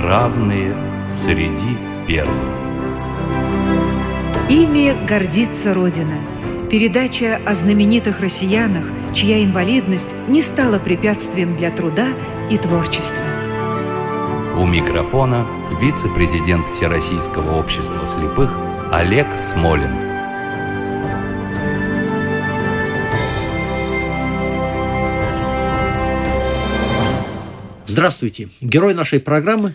равные среди первых. Ими гордится Родина. Передача о знаменитых россиянах, чья инвалидность не стала препятствием для труда и творчества. У микрофона вице-президент Всероссийского общества слепых Олег Смолин. Здравствуйте. Герой нашей программы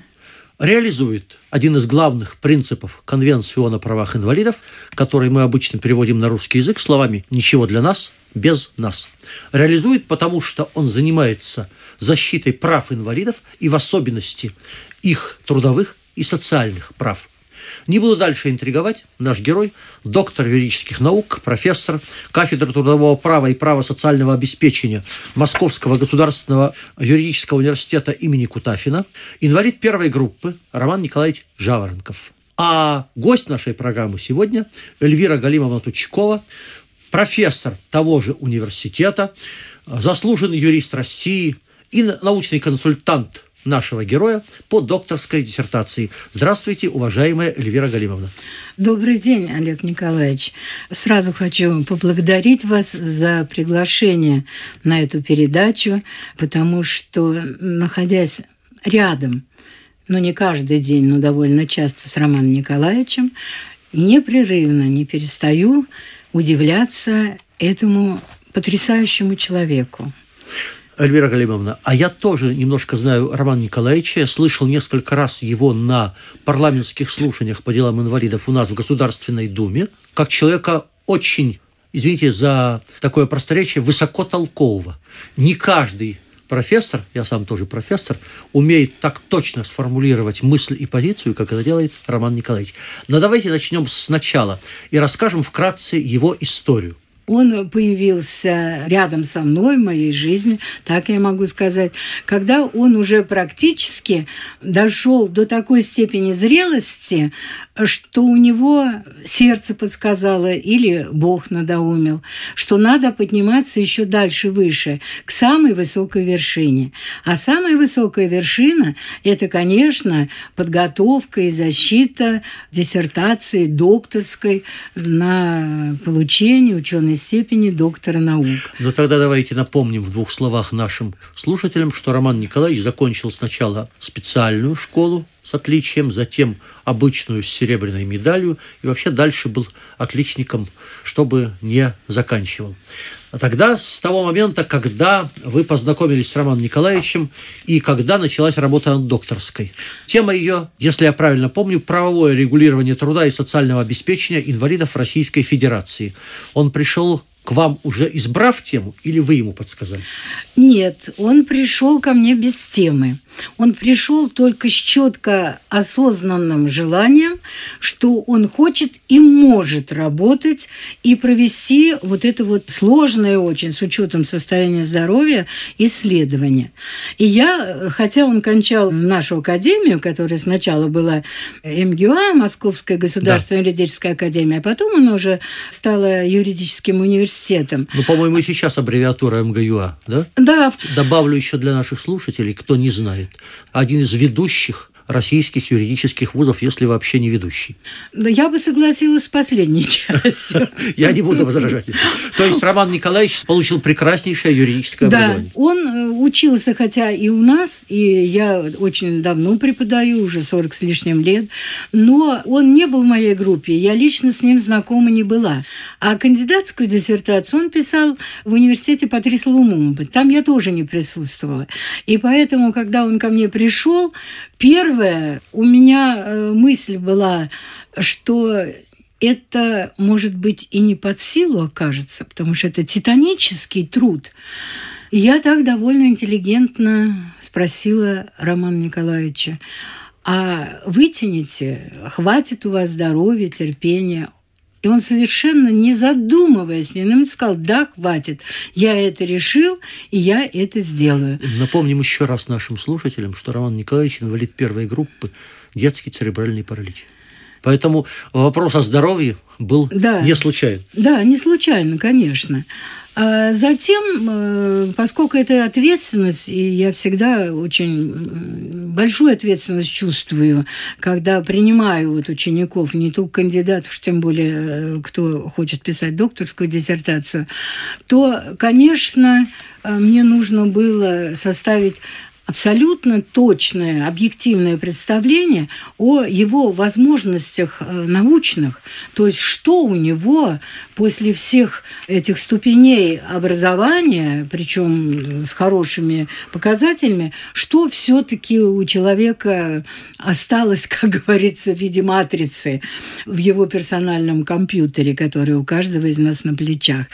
реализует один из главных принципов Конвенции ООН о правах инвалидов, который мы обычно переводим на русский язык словами «ничего для нас без нас». Реализует, потому что он занимается защитой прав инвалидов и в особенности их трудовых и социальных прав – не буду дальше интриговать. Наш герой – доктор юридических наук, профессор, кафедры трудового права и права социального обеспечения Московского государственного юридического университета имени Кутафина, инвалид первой группы Роман Николаевич Жаворонков. А гость нашей программы сегодня – Эльвира Галимовна Тучкова, профессор того же университета, заслуженный юрист России и научный консультант нашего героя по докторской диссертации. Здравствуйте, уважаемая Эльвира Галимовна. Добрый день, Олег Николаевич. Сразу хочу поблагодарить вас за приглашение на эту передачу, потому что, находясь рядом, ну не каждый день, но довольно часто с Романом Николаевичем, непрерывно не перестаю удивляться этому потрясающему человеку. Альвира Галимовна, а я тоже немножко знаю Романа Николаевича. Я слышал несколько раз его на парламентских слушаниях по делам инвалидов у нас в Государственной Думе, как человека очень, извините за такое просторечие, высокотолкового. Не каждый профессор, я сам тоже профессор, умеет так точно сформулировать мысль и позицию, как это делает Роман Николаевич. Но давайте начнем сначала и расскажем вкратце его историю. Он появился рядом со мной в моей жизни, так я могу сказать, когда он уже практически дошел до такой степени зрелости, что у него сердце подсказало или Бог надоумил, что надо подниматься еще дальше выше, к самой высокой вершине. А самая высокая вершина – это, конечно, подготовка и защита диссертации докторской на получение ученой высшей степени доктора наук. Ну тогда давайте напомним в двух словах нашим слушателям, что Роман Николаевич закончил сначала специальную школу с отличием, затем обычную с серебряной медалью и вообще дальше был отличником, чтобы не заканчивал. А тогда, с того момента, когда вы познакомились с Романом Николаевичем и когда началась работа над докторской. Тема ее, если я правильно помню, правовое регулирование труда и социального обеспечения инвалидов Российской Федерации. Он пришел к вам уже избрав тему или вы ему подсказали? Нет, он пришел ко мне без темы. Он пришел только с четко осознанным желанием, что он хочет и может работать и провести вот это вот сложное очень, с учетом состояния здоровья, исследование. И я, хотя он кончал нашу академию, которая сначала была МГУА, Московская государственная да. юридическая академия, а потом она уже стала юридическим университетом. Ну, по-моему, и сейчас аббревиатура МГУА, да? Да. Добавлю еще для наших слушателей, кто не знает. Один из ведущих российских юридических вузов, если вообще не ведущий. Да я бы согласилась с последней частью. Я не буду возражать. То есть Роман Николаевич получил прекраснейшее юридическое образование. Да, он э, учился, хотя и у нас, и я очень давно преподаю, уже 40 с лишним лет, но он не был в моей группе, я лично с ним знакома не была. А кандидатскую диссертацию он писал в университете Патриса Лумумба. Там я тоже не присутствовала. И поэтому, когда он ко мне пришел, Первое, у меня э, мысль была, что это, может быть, и не под силу окажется, потому что это титанический труд. Я так довольно интеллигентно спросила Романа Николаевича, а вытяните, хватит у вас здоровья, терпения. И он совершенно не задумываясь, не сказал, да, хватит, я это решил, и я это сделаю. Напомним еще раз нашим слушателям, что Роман Николаевич инвалид первой группы, детский церебральный паралич. Поэтому вопрос о здоровье был да. не случайен. Да, не случайно, конечно. А затем, э, поскольку это ответственность, и я всегда очень большую ответственность чувствую, когда принимаю вот учеников, не только кандидатов, тем более, кто хочет писать докторскую диссертацию, то, конечно, мне нужно было составить абсолютно точное, объективное представление о его возможностях э, научных, то есть что у него после всех этих ступеней образования, причем с хорошими показателями, что все-таки у человека осталось, как говорится, в виде матрицы в его персональном компьютере, который у каждого из нас на плечах.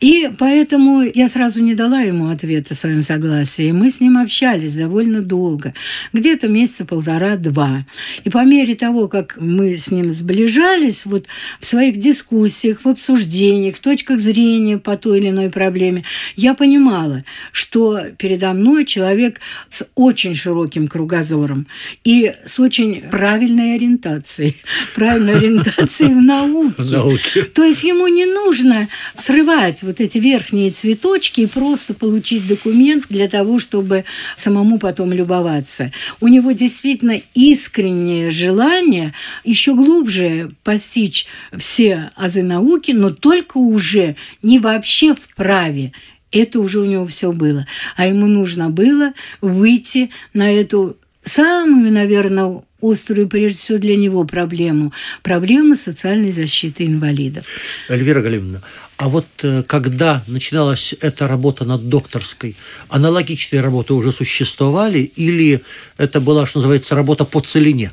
И поэтому я сразу не дала ему ответа о своем согласии. Мы с ним общались общались довольно долго, где-то месяца полтора-два. И по мере того, как мы с ним сближались вот в своих дискуссиях, в обсуждениях, в точках зрения по той или иной проблеме, я понимала, что передо мной человек с очень широким кругозором и с очень правильной ориентацией. Правильной ориентацией в науке. То есть ему не нужно срывать вот эти верхние цветочки и просто получить документ для того, чтобы самому самому потом любоваться. У него действительно искреннее желание еще глубже постичь все азы науки, но только уже не вообще в праве, это уже у него все было. А ему нужно было выйти на эту самую, наверное, острую, прежде всего, для него проблему. Проблему социальной защиты инвалидов. Эльвира Галимовна, а вот э, когда начиналась эта работа над докторской, аналогичные работы уже существовали или это была, что называется, работа по целине?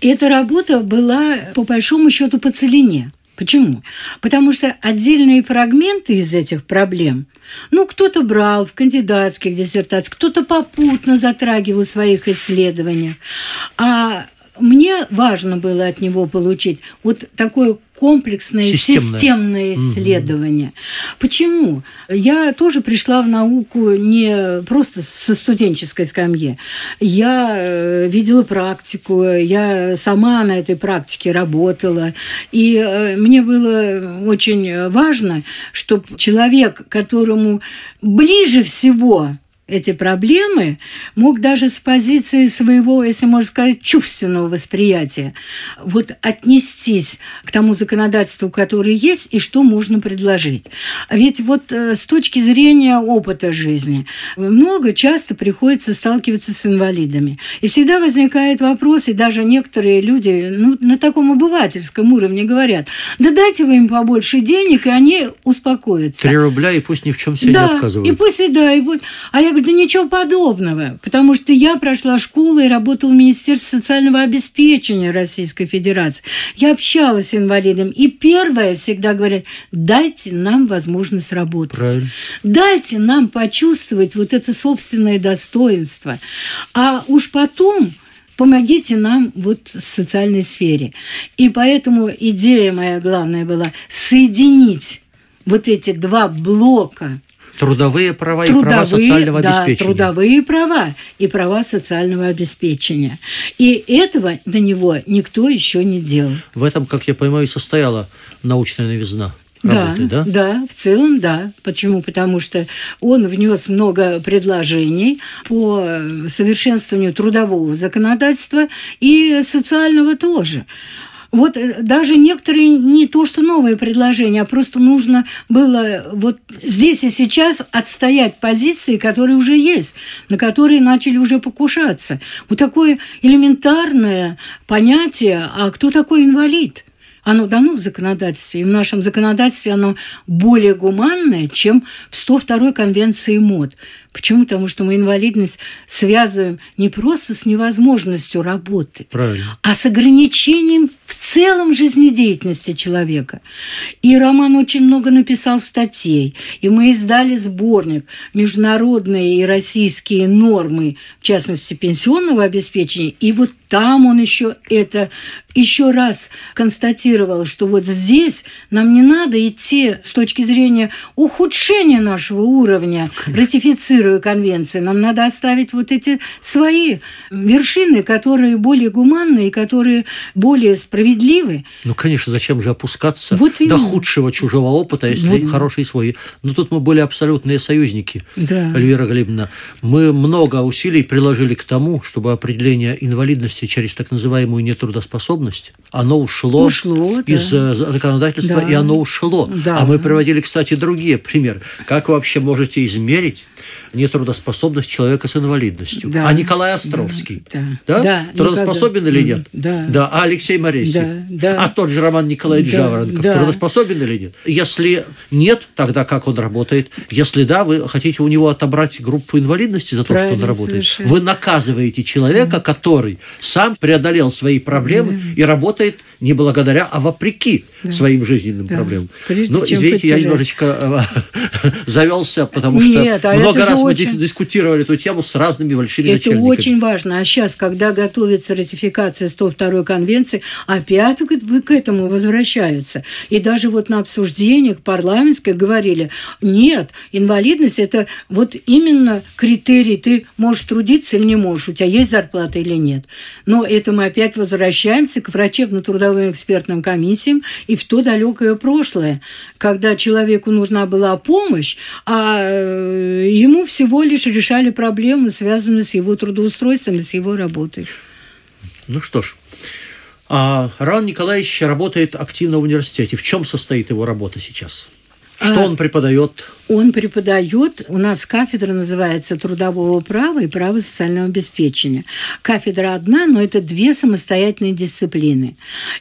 Эта работа была, по большому счету, по целине. Почему? Потому что отдельные фрагменты из этих проблем, ну, кто-то брал в кандидатских диссертациях, кто-то попутно затрагивал в своих исследованиях, а мне важно было от него получить вот такое комплексное системное, системное исследование. Угу. Почему? Я тоже пришла в науку не просто со студенческой скамьи. Я э, видела практику, я сама на этой практике работала. И э, мне было очень важно, чтобы человек, которому ближе всего эти проблемы, мог даже с позиции своего, если можно сказать, чувственного восприятия, вот отнестись к тому законодательству, которое есть, и что можно предложить. Ведь вот э, с точки зрения опыта жизни много часто приходится сталкиваться с инвалидами. И всегда возникает вопрос, и даже некоторые люди ну, на таком обывательском уровне говорят, да дайте вы им побольше денег, и они успокоятся. Три рубля, и пусть ни в чем себе да, не отказывают. и пусть, и да, и пусть. А я говорю, да ничего подобного, потому что я прошла школу и работала в Министерстве социального обеспечения Российской Федерации. Я общалась с инвалидом, и первое всегда говорят, дайте нам возможность работать. Правильно. Дайте нам почувствовать вот это собственное достоинство. А уж потом помогите нам вот в социальной сфере. И поэтому идея моя главная была соединить вот эти два блока Трудовые права трудовые, и права социального да, обеспечения. Трудовые права и права социального обеспечения. И этого до него никто еще не делал. В этом, как я понимаю, состояла научная новизна. Работы, да, да, да, в целом да. Почему? Потому что он внес много предложений по совершенствованию трудового законодательства и социального тоже. Вот э, даже некоторые не то, что новые предложения, а просто нужно было вот здесь и сейчас отстоять позиции, которые уже есть, на которые начали уже покушаться. Вот такое элементарное понятие, а кто такой инвалид? Оно дано в законодательстве, и в нашем законодательстве оно более гуманное, чем в 102-й конвенции МОД. Почему? Потому что мы инвалидность связываем не просто с невозможностью работать, Правильно. а с ограничением в целом жизнедеятельности человека. И Роман очень много написал статей, и мы издали сборник «Международные и российские нормы, в частности, пенсионного обеспечения». И вот там он еще это еще раз констатировал, что вот здесь нам не надо идти с точки зрения ухудшения нашего уровня, ратифицирования первую конвенцию, нам надо оставить вот эти свои вершины, которые более гуманные, которые более справедливы. Ну, конечно, зачем же опускаться вот до худшего чужого опыта, если вот. хороший свой. Но тут мы были абсолютные союзники, да. Эльвира Глебовна. Мы много усилий приложили к тому, чтобы определение инвалидности через так называемую нетрудоспособность, оно ушло, ушло из да. Э, законодательства, да. и оно ушло. Да. А мы приводили, кстати, другие примеры. Как вы вообще можете измерить нетрудоспособность человека с инвалидностью. Да. А Николай Островский, да, да. да? трудоспособен никогда. или нет? Да. да. А Алексей Моресьев? Да. Да. А тот же Роман Николаевич да. Жаворонков да. трудоспособен или нет? Если нет, тогда как он работает? Если да, вы хотите у него отобрать группу инвалидности за то, Правильно, что он работает. Совершенно. Вы наказываете человека, который сам преодолел свои проблемы да. и работает не благодаря, а вопреки да. своим жизненным да. проблемам. Прежде ну, извините, потерять. я немножечко э, завелся, потому Нет, что а много раз очень... мы дискутировали эту тему с разными большими это начальниками. Это очень важно. А сейчас, когда готовится ратификация 102 конвенции, опять вы к этому возвращаются. И даже вот на обсуждениях парламентских говорили, нет, инвалидность – это вот именно критерий, ты можешь трудиться или не можешь, у тебя есть зарплата или нет. Но это мы опять возвращаемся к врачебно-трудовым экспертным комиссиям и в то далекое прошлое, когда человеку нужна была помощь, а э, ему всего лишь решали проблемы, связанные с его трудоустройством и с его работой. Ну что ж, а Ран Николаевич работает активно в университете. В чем состоит его работа сейчас? Что а, он преподает? Он преподает, у нас кафедра называется трудового права и права социального обеспечения. Кафедра одна, но это две самостоятельные дисциплины.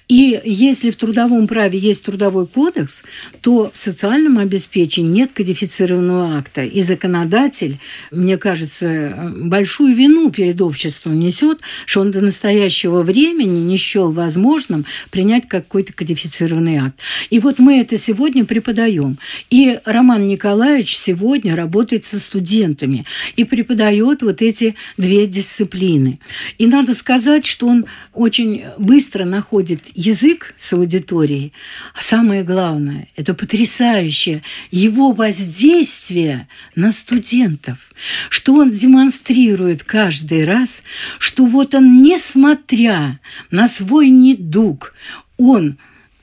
И если в трудовом праве есть трудовой кодекс, то в социальном обеспечении нет кодифицированного акта. И законодатель, мне кажется, большую вину перед обществом несет, что он до настоящего времени не счел возможным принять какой-то кодифицированный акт. И вот мы это сегодня преподаем. И Роман Николаевич сегодня работает со студентами и преподает вот эти две дисциплины. И надо сказать, что он очень быстро находит язык с аудиторией. А самое главное, это потрясающее его воздействие на студентов, что он демонстрирует каждый раз, что вот он, несмотря на свой недуг, он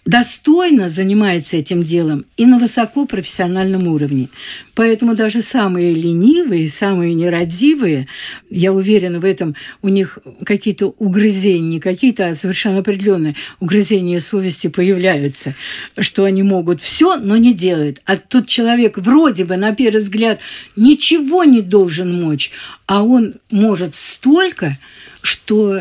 достойно занимается этим делом и на высокопрофессиональном уровне. Поэтому даже самые ленивые, самые нерадивые, я уверена в этом, у них какие-то угрызения, какие-то совершенно определенные угрызения совести появляются, что они могут все, но не делают. А тут человек вроде бы на первый взгляд ничего не должен мочь, а он может столько, что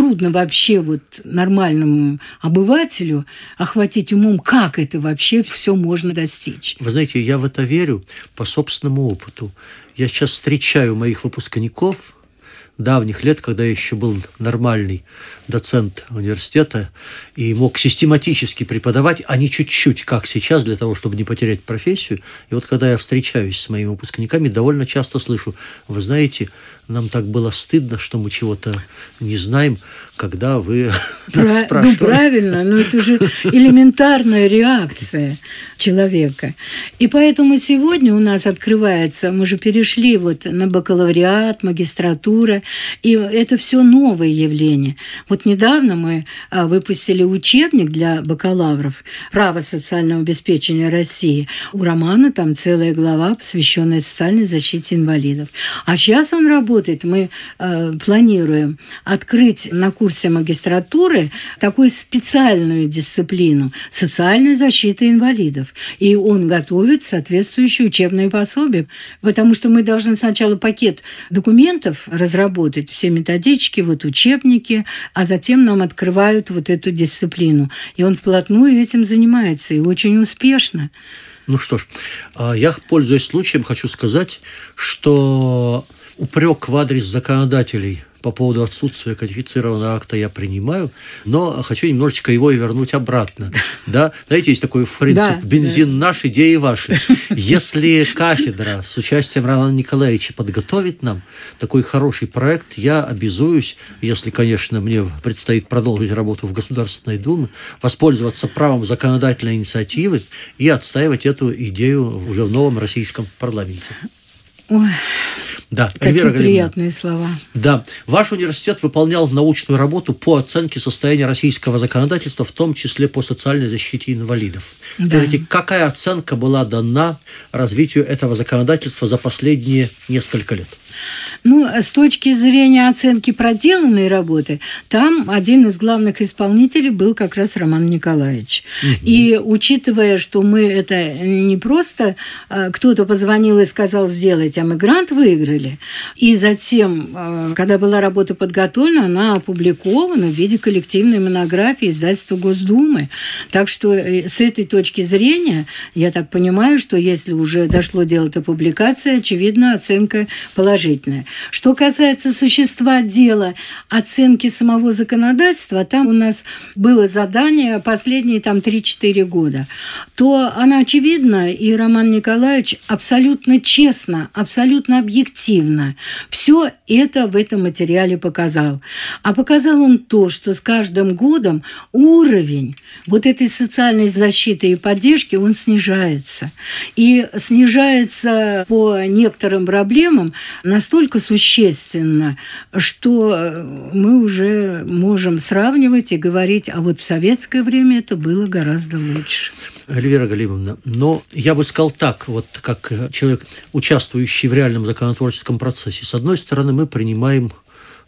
трудно вообще вот нормальному обывателю охватить умом, как это вообще все можно достичь. Вы знаете, я в это верю по собственному опыту. Я сейчас встречаю моих выпускников, давних лет, когда я еще был нормальный доцент университета и мог систематически преподавать, а не чуть-чуть, как сейчас, для того, чтобы не потерять профессию. И вот когда я встречаюсь с моими выпускниками, довольно часто слышу, вы знаете, нам так было стыдно, что мы чего-то не знаем, когда вы Про... нас спрашивали. Ну, правильно, но это же элементарная реакция человека. И поэтому сегодня у нас открывается, мы же перешли вот на бакалавриат, магистратура, и это все новые явления. Вот недавно мы а, выпустили учебник для бакалавров «Право социального обеспечения России». У Романа там целая глава, посвященная социальной защите инвалидов. А сейчас он работает, мы э, планируем открыть на курсе магистратуры такую специальную дисциплину – социальная защита инвалидов. И он готовит соответствующие учебные пособия, потому что мы должны сначала пакет документов разработать, все методички, вот учебники, а затем нам открывают вот эту дисциплину. И он вплотную этим занимается, и очень успешно. Ну что ж, а я, пользуясь случаем, хочу сказать, что упрек в адрес законодателей – по поводу отсутствия кодифицированного акта я принимаю, но хочу немножечко его и вернуть обратно. Да? Знаете, есть такой принцип да, «бензин да. наш, идеи ваши». Если кафедра с участием Романа Николаевича подготовит нам такой хороший проект, я обязуюсь, если, конечно, мне предстоит продолжить работу в Государственной Думе, воспользоваться правом законодательной инициативы и отстаивать эту идею уже в новом российском парламенте. Ой, Да, какие Эльвира приятные слова. Да, ваш университет выполнял научную работу по оценке состояния российского законодательства, в том числе по социальной защите инвалидов. Да. Скажите, какая оценка была дана развитию этого законодательства за последние несколько лет? Ну, с точки зрения оценки проделанной работы, там один из главных исполнителей был как раз Роман Николаевич. И учитывая, что мы это не просто э, кто-то позвонил и сказал сделать, а мы грант выиграли, и затем, э, когда была работа подготовлена, она опубликована в виде коллективной монографии издательства Госдумы. Так что э, с этой точки зрения, я так понимаю, что если уже дошло дело до публикации, очевидно, оценка положительная. Что касается существа дела, оценки самого законодательства, там у нас было задание последние там 3-4 года, то она очевидна, и Роман Николаевич абсолютно честно, абсолютно объективно все это в этом материале показал. А показал он то, что с каждым годом уровень вот этой социальной защиты и поддержки, он снижается. И снижается по некоторым проблемам настолько существенно, что э, мы уже можем сравнивать и говорить, а вот в советское время это было гораздо лучше. Эльвира Галимовна, но я бы сказал так, вот как э, человек, участвующий в реальном законотворческом процессе. С одной стороны, мы принимаем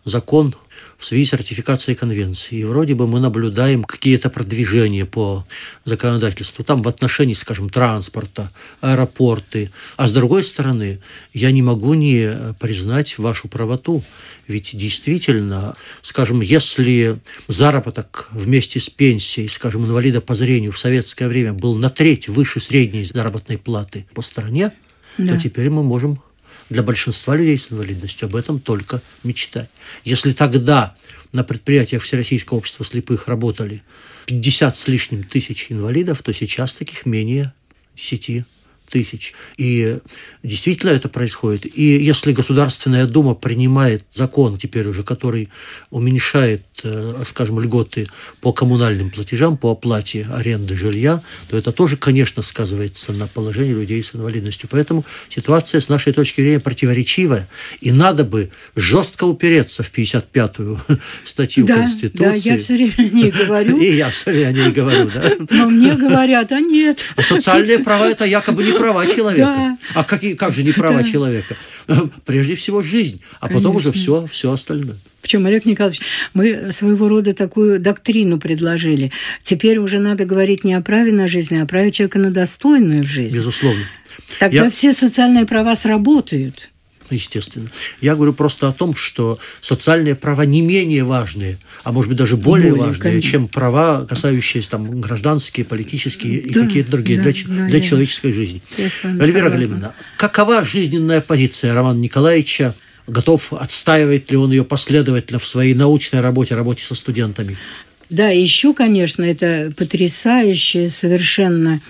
закон в связи с ратификацией конвенции. И вроде бы мы наблюдаем какие-то продвижения по законодательству, там в отношении, скажем, транспорта, аэропорты. А с другой стороны, я не могу не признать вашу правоту. Ведь действительно, скажем, если заработок вместе с пенсией, скажем, инвалида по зрению в советское время был на треть выше средней заработной платы по стране, Да. то теперь мы можем для большинства людей с инвалидностью об этом только мечтать. Если тогда на предприятиях Всероссийского общества слепых работали 50 с лишним тысяч инвалидов, то сейчас таких менее 10 тысяч. И действительно это происходит. И если Государственная Дума принимает закон теперь уже, который уменьшает, э, скажем, льготы по коммунальным платежам, по оплате аренды жилья, то это тоже, конечно, сказывается на положении людей с инвалидностью. Поэтому ситуация с нашей точки зрения противоречивая. И надо бы жестко упереться в 55-ю статью Да, Конституции. да, я все время о ней говорю, И я все время о ней говорю, да. но мне говорят, а нет. А социальные права это якобы не права человека. Да. А какие, как же не права Да. человека? Прежде всего жизнь, а потом уже Конечно. все, все остальное. Причем, Олег Николаевич, мы своего рода такую доктрину предложили. Теперь уже надо говорить не о праве на жизнь, а о праве человека на достойную жизнь. Безусловно. Тогда Я- все социальные права сработают. Естественно. Я говорю просто о том, что социальные права не менее важные, а может быть даже более, Более, важные, конечно. чем права, касающиеся там гражданские, политические и Да, какие-то другие да, для, да, для я- человеческой жизни. Эльвира. Галимовна, какова жизненная позиция Романа Николаевича? Готов отстаивать ли он ее последовательно в своей научной работе, работе со студентами? Да, еще, конечно, это потрясающее совершенно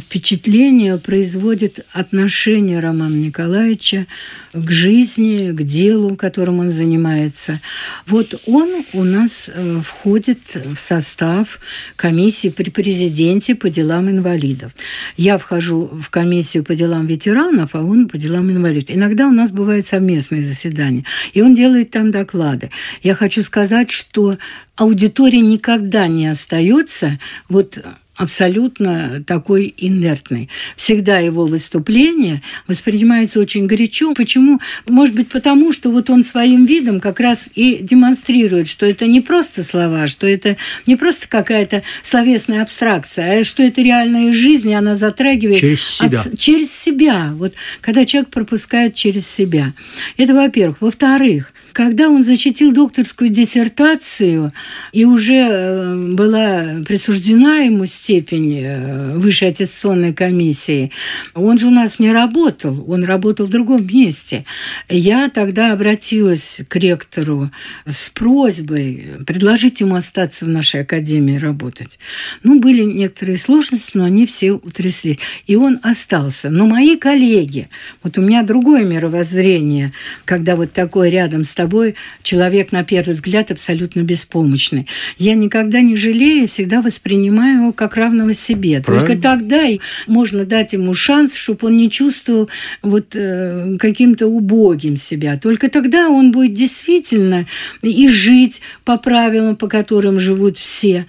впечатление производит отношение Романа Николаевича к жизни, к делу, которым он занимается. Вот он у нас э, входит в состав комиссии при президенте по делам инвалидов. Я вхожу в комиссию по делам ветеранов, а он по делам инвалидов. Иногда у нас бывают совместные заседания, и он делает там доклады. Я хочу сказать, что аудитория никогда не остается вот абсолютно такой инертной. Всегда его выступление воспринимается очень горячо. Почему? Может быть, потому что вот он своим видом как раз и демонстрирует, что это не просто слова, что это не просто какая-то словесная абстракция, а что это реальная жизнь, и она затрагивает... Через себя. абс- через себя. Вот когда человек пропускает через себя. Это во-первых. Во-вторых, когда он защитил докторскую диссертацию, и уже э, была присуждена ему степень э, высшей аттестационной комиссии, он же у нас не работал, он работал в другом месте. Я тогда обратилась к ректору с просьбой предложить ему остаться в нашей академии работать. Ну, были некоторые сложности, но они все утряслись. И он остался. Но мои коллеги, вот у меня другое мировоззрение, когда вот такой рядом с тобой собой человек, на первый взгляд, абсолютно беспомощный. Я никогда не жалею, всегда воспринимаю его как равного себе. Правильно. Только тогда можно дать ему шанс, чтобы он не чувствовал вот э, каким-то убогим себя. Только тогда он будет действительно и жить по правилам, по которым живут все.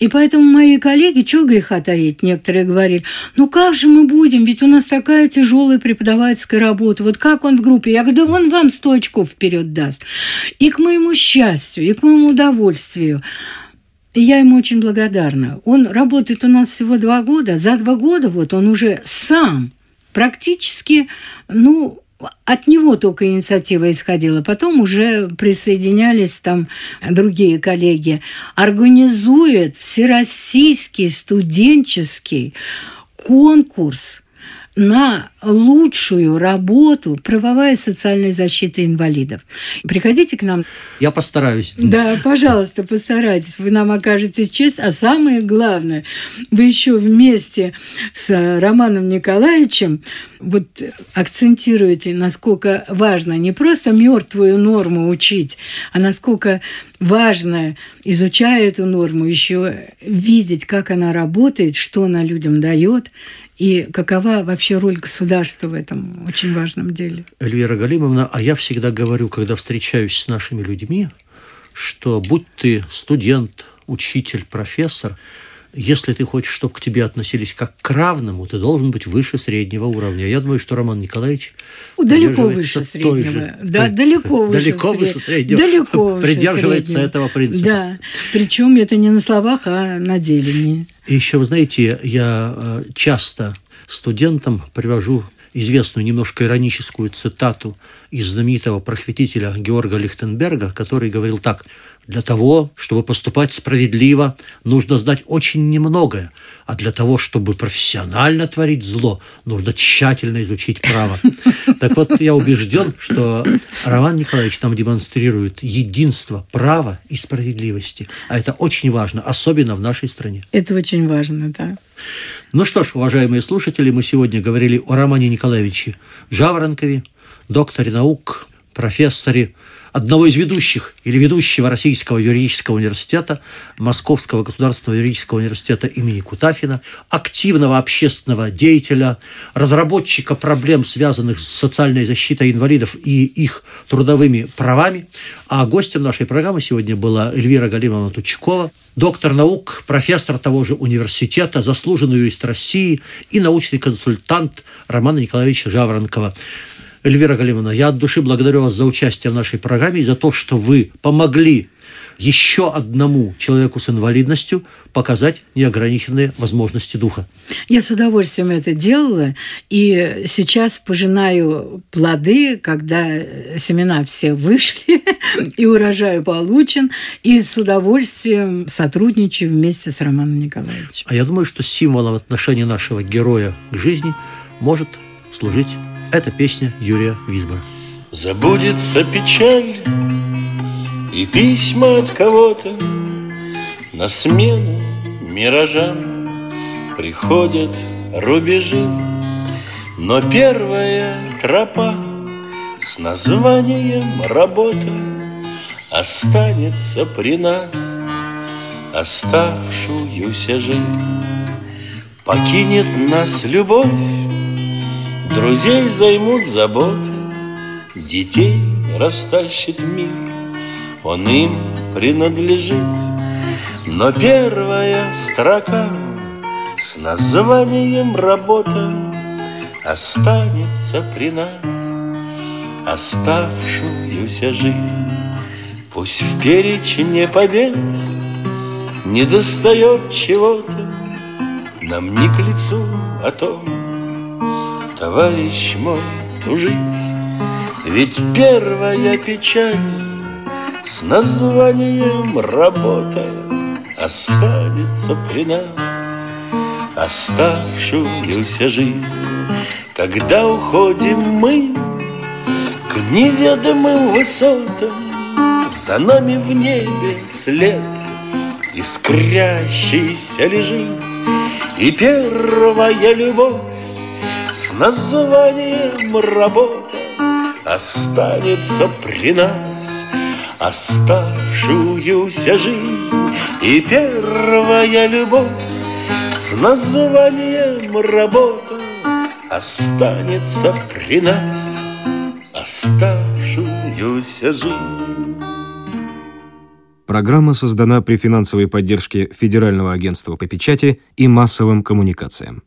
И поэтому мои коллеги, чего греха таить, некоторые говорили, ну как же мы будем, ведь у нас такая тяжелая преподавательская работа, вот как он в группе? Я говорю, да он вам сто очков вперед даст. И к моему счастью, и к моему удовольствию, и я ему очень благодарна. Он работает у нас всего два года. За два года вот он уже сам практически, ну, от него только инициатива исходила. Потом уже присоединялись там другие коллеги. Организует всероссийский студенческий конкурс на лучшую работу правовая и социальная защита инвалидов. Приходите к нам. Я постараюсь. Да, пожалуйста, постарайтесь. Вы нам окажете честь. А самое главное, вы еще вместе с Романом Николаевичем вот акцентируете, насколько важно не просто мертвую норму учить, а насколько важно, изучая эту норму, еще видеть, как она работает, что она людям дает, и какова вообще роль государства в этом очень важном деле? Эльвира Галимовна, а я всегда говорю, когда встречаюсь с нашими людьми, что будь ты студент, учитель, профессор, если ты хочешь, чтобы к тебе относились как к равному, ты должен быть выше среднего уровня. Я думаю, что Роман Николаевич далеко выше среднего. Же, да, далеко выше, далеко выше среднего. Далеко выше придерживается среднего. этого принципа. Да, причем это не на словах, а на деле. И еще, вы знаете, я э, часто студентам привожу известную немножко ироническую цитату из знаменитого просветителя Георга Лихтенберга, который говорил так – для того, чтобы поступать справедливо, нужно знать очень немногое, а для того, чтобы профессионально творить зло, нужно тщательно изучить право. Так вот, я убежден, что Роман Николаевич нам демонстрирует единство права и справедливости. А это очень важно, особенно в нашей стране. Это очень важно, да. Ну что ж, уважаемые слушатели, мы сегодня говорили о Романе Николаевиче Жаворонкове, докторе наук, профессоре, одного из ведущих или ведущего Российского юридического университета, Московского государственного юридического университета имени Кутафина, активного общественного деятеля, разработчика проблем, связанных с социальной защитой инвалидов и их трудовыми правами. А гостем нашей программы сегодня была Эльвира Галимовна Тучкова, доктор наук, профессор того же университета, заслуженный юрист России и научный консультант Романа Николаевича Жаворонкова. Эльвира Галимовна, я от души благодарю вас за участие в нашей программе и за то, что вы помогли еще одному человеку с инвалидностью показать неограниченные возможности духа. Я с удовольствием это делала, и сейчас пожинаю плоды, когда семена все вышли, и урожай получен, и с удовольствием сотрудничаю вместе с Романом Николаевичем. А я думаю, что символом отношения нашего героя к жизни может служить это песня Юрия Висбора. Забудется печаль и письма от кого-то На смену миражам приходят рубежи Но первая тропа с названием «Работа» Останется при нас оставшуюся жизнь Покинет нас любовь Друзей займут заботы, детей растащит мир, Он им принадлежит. Но первая строка с названием «Работа» Останется при нас оставшуюся жизнь. Пусть в перечне побед не достает чего-то, Нам не к лицу о том, товарищ мой, жить. Ведь первая печаль с названием «Работа» Останется при нас оставшуюся жизнь. Когда уходим мы к неведомым высотам, За нами в небе след искрящийся лежит, И первая любовь с названием «Работа» останется при нас Оставшуюся жизнь и первая любовь С названием работа останется при нас Оставшуюся жизнь Программа создана при финансовой поддержке Федерального агентства по печати и массовым коммуникациям.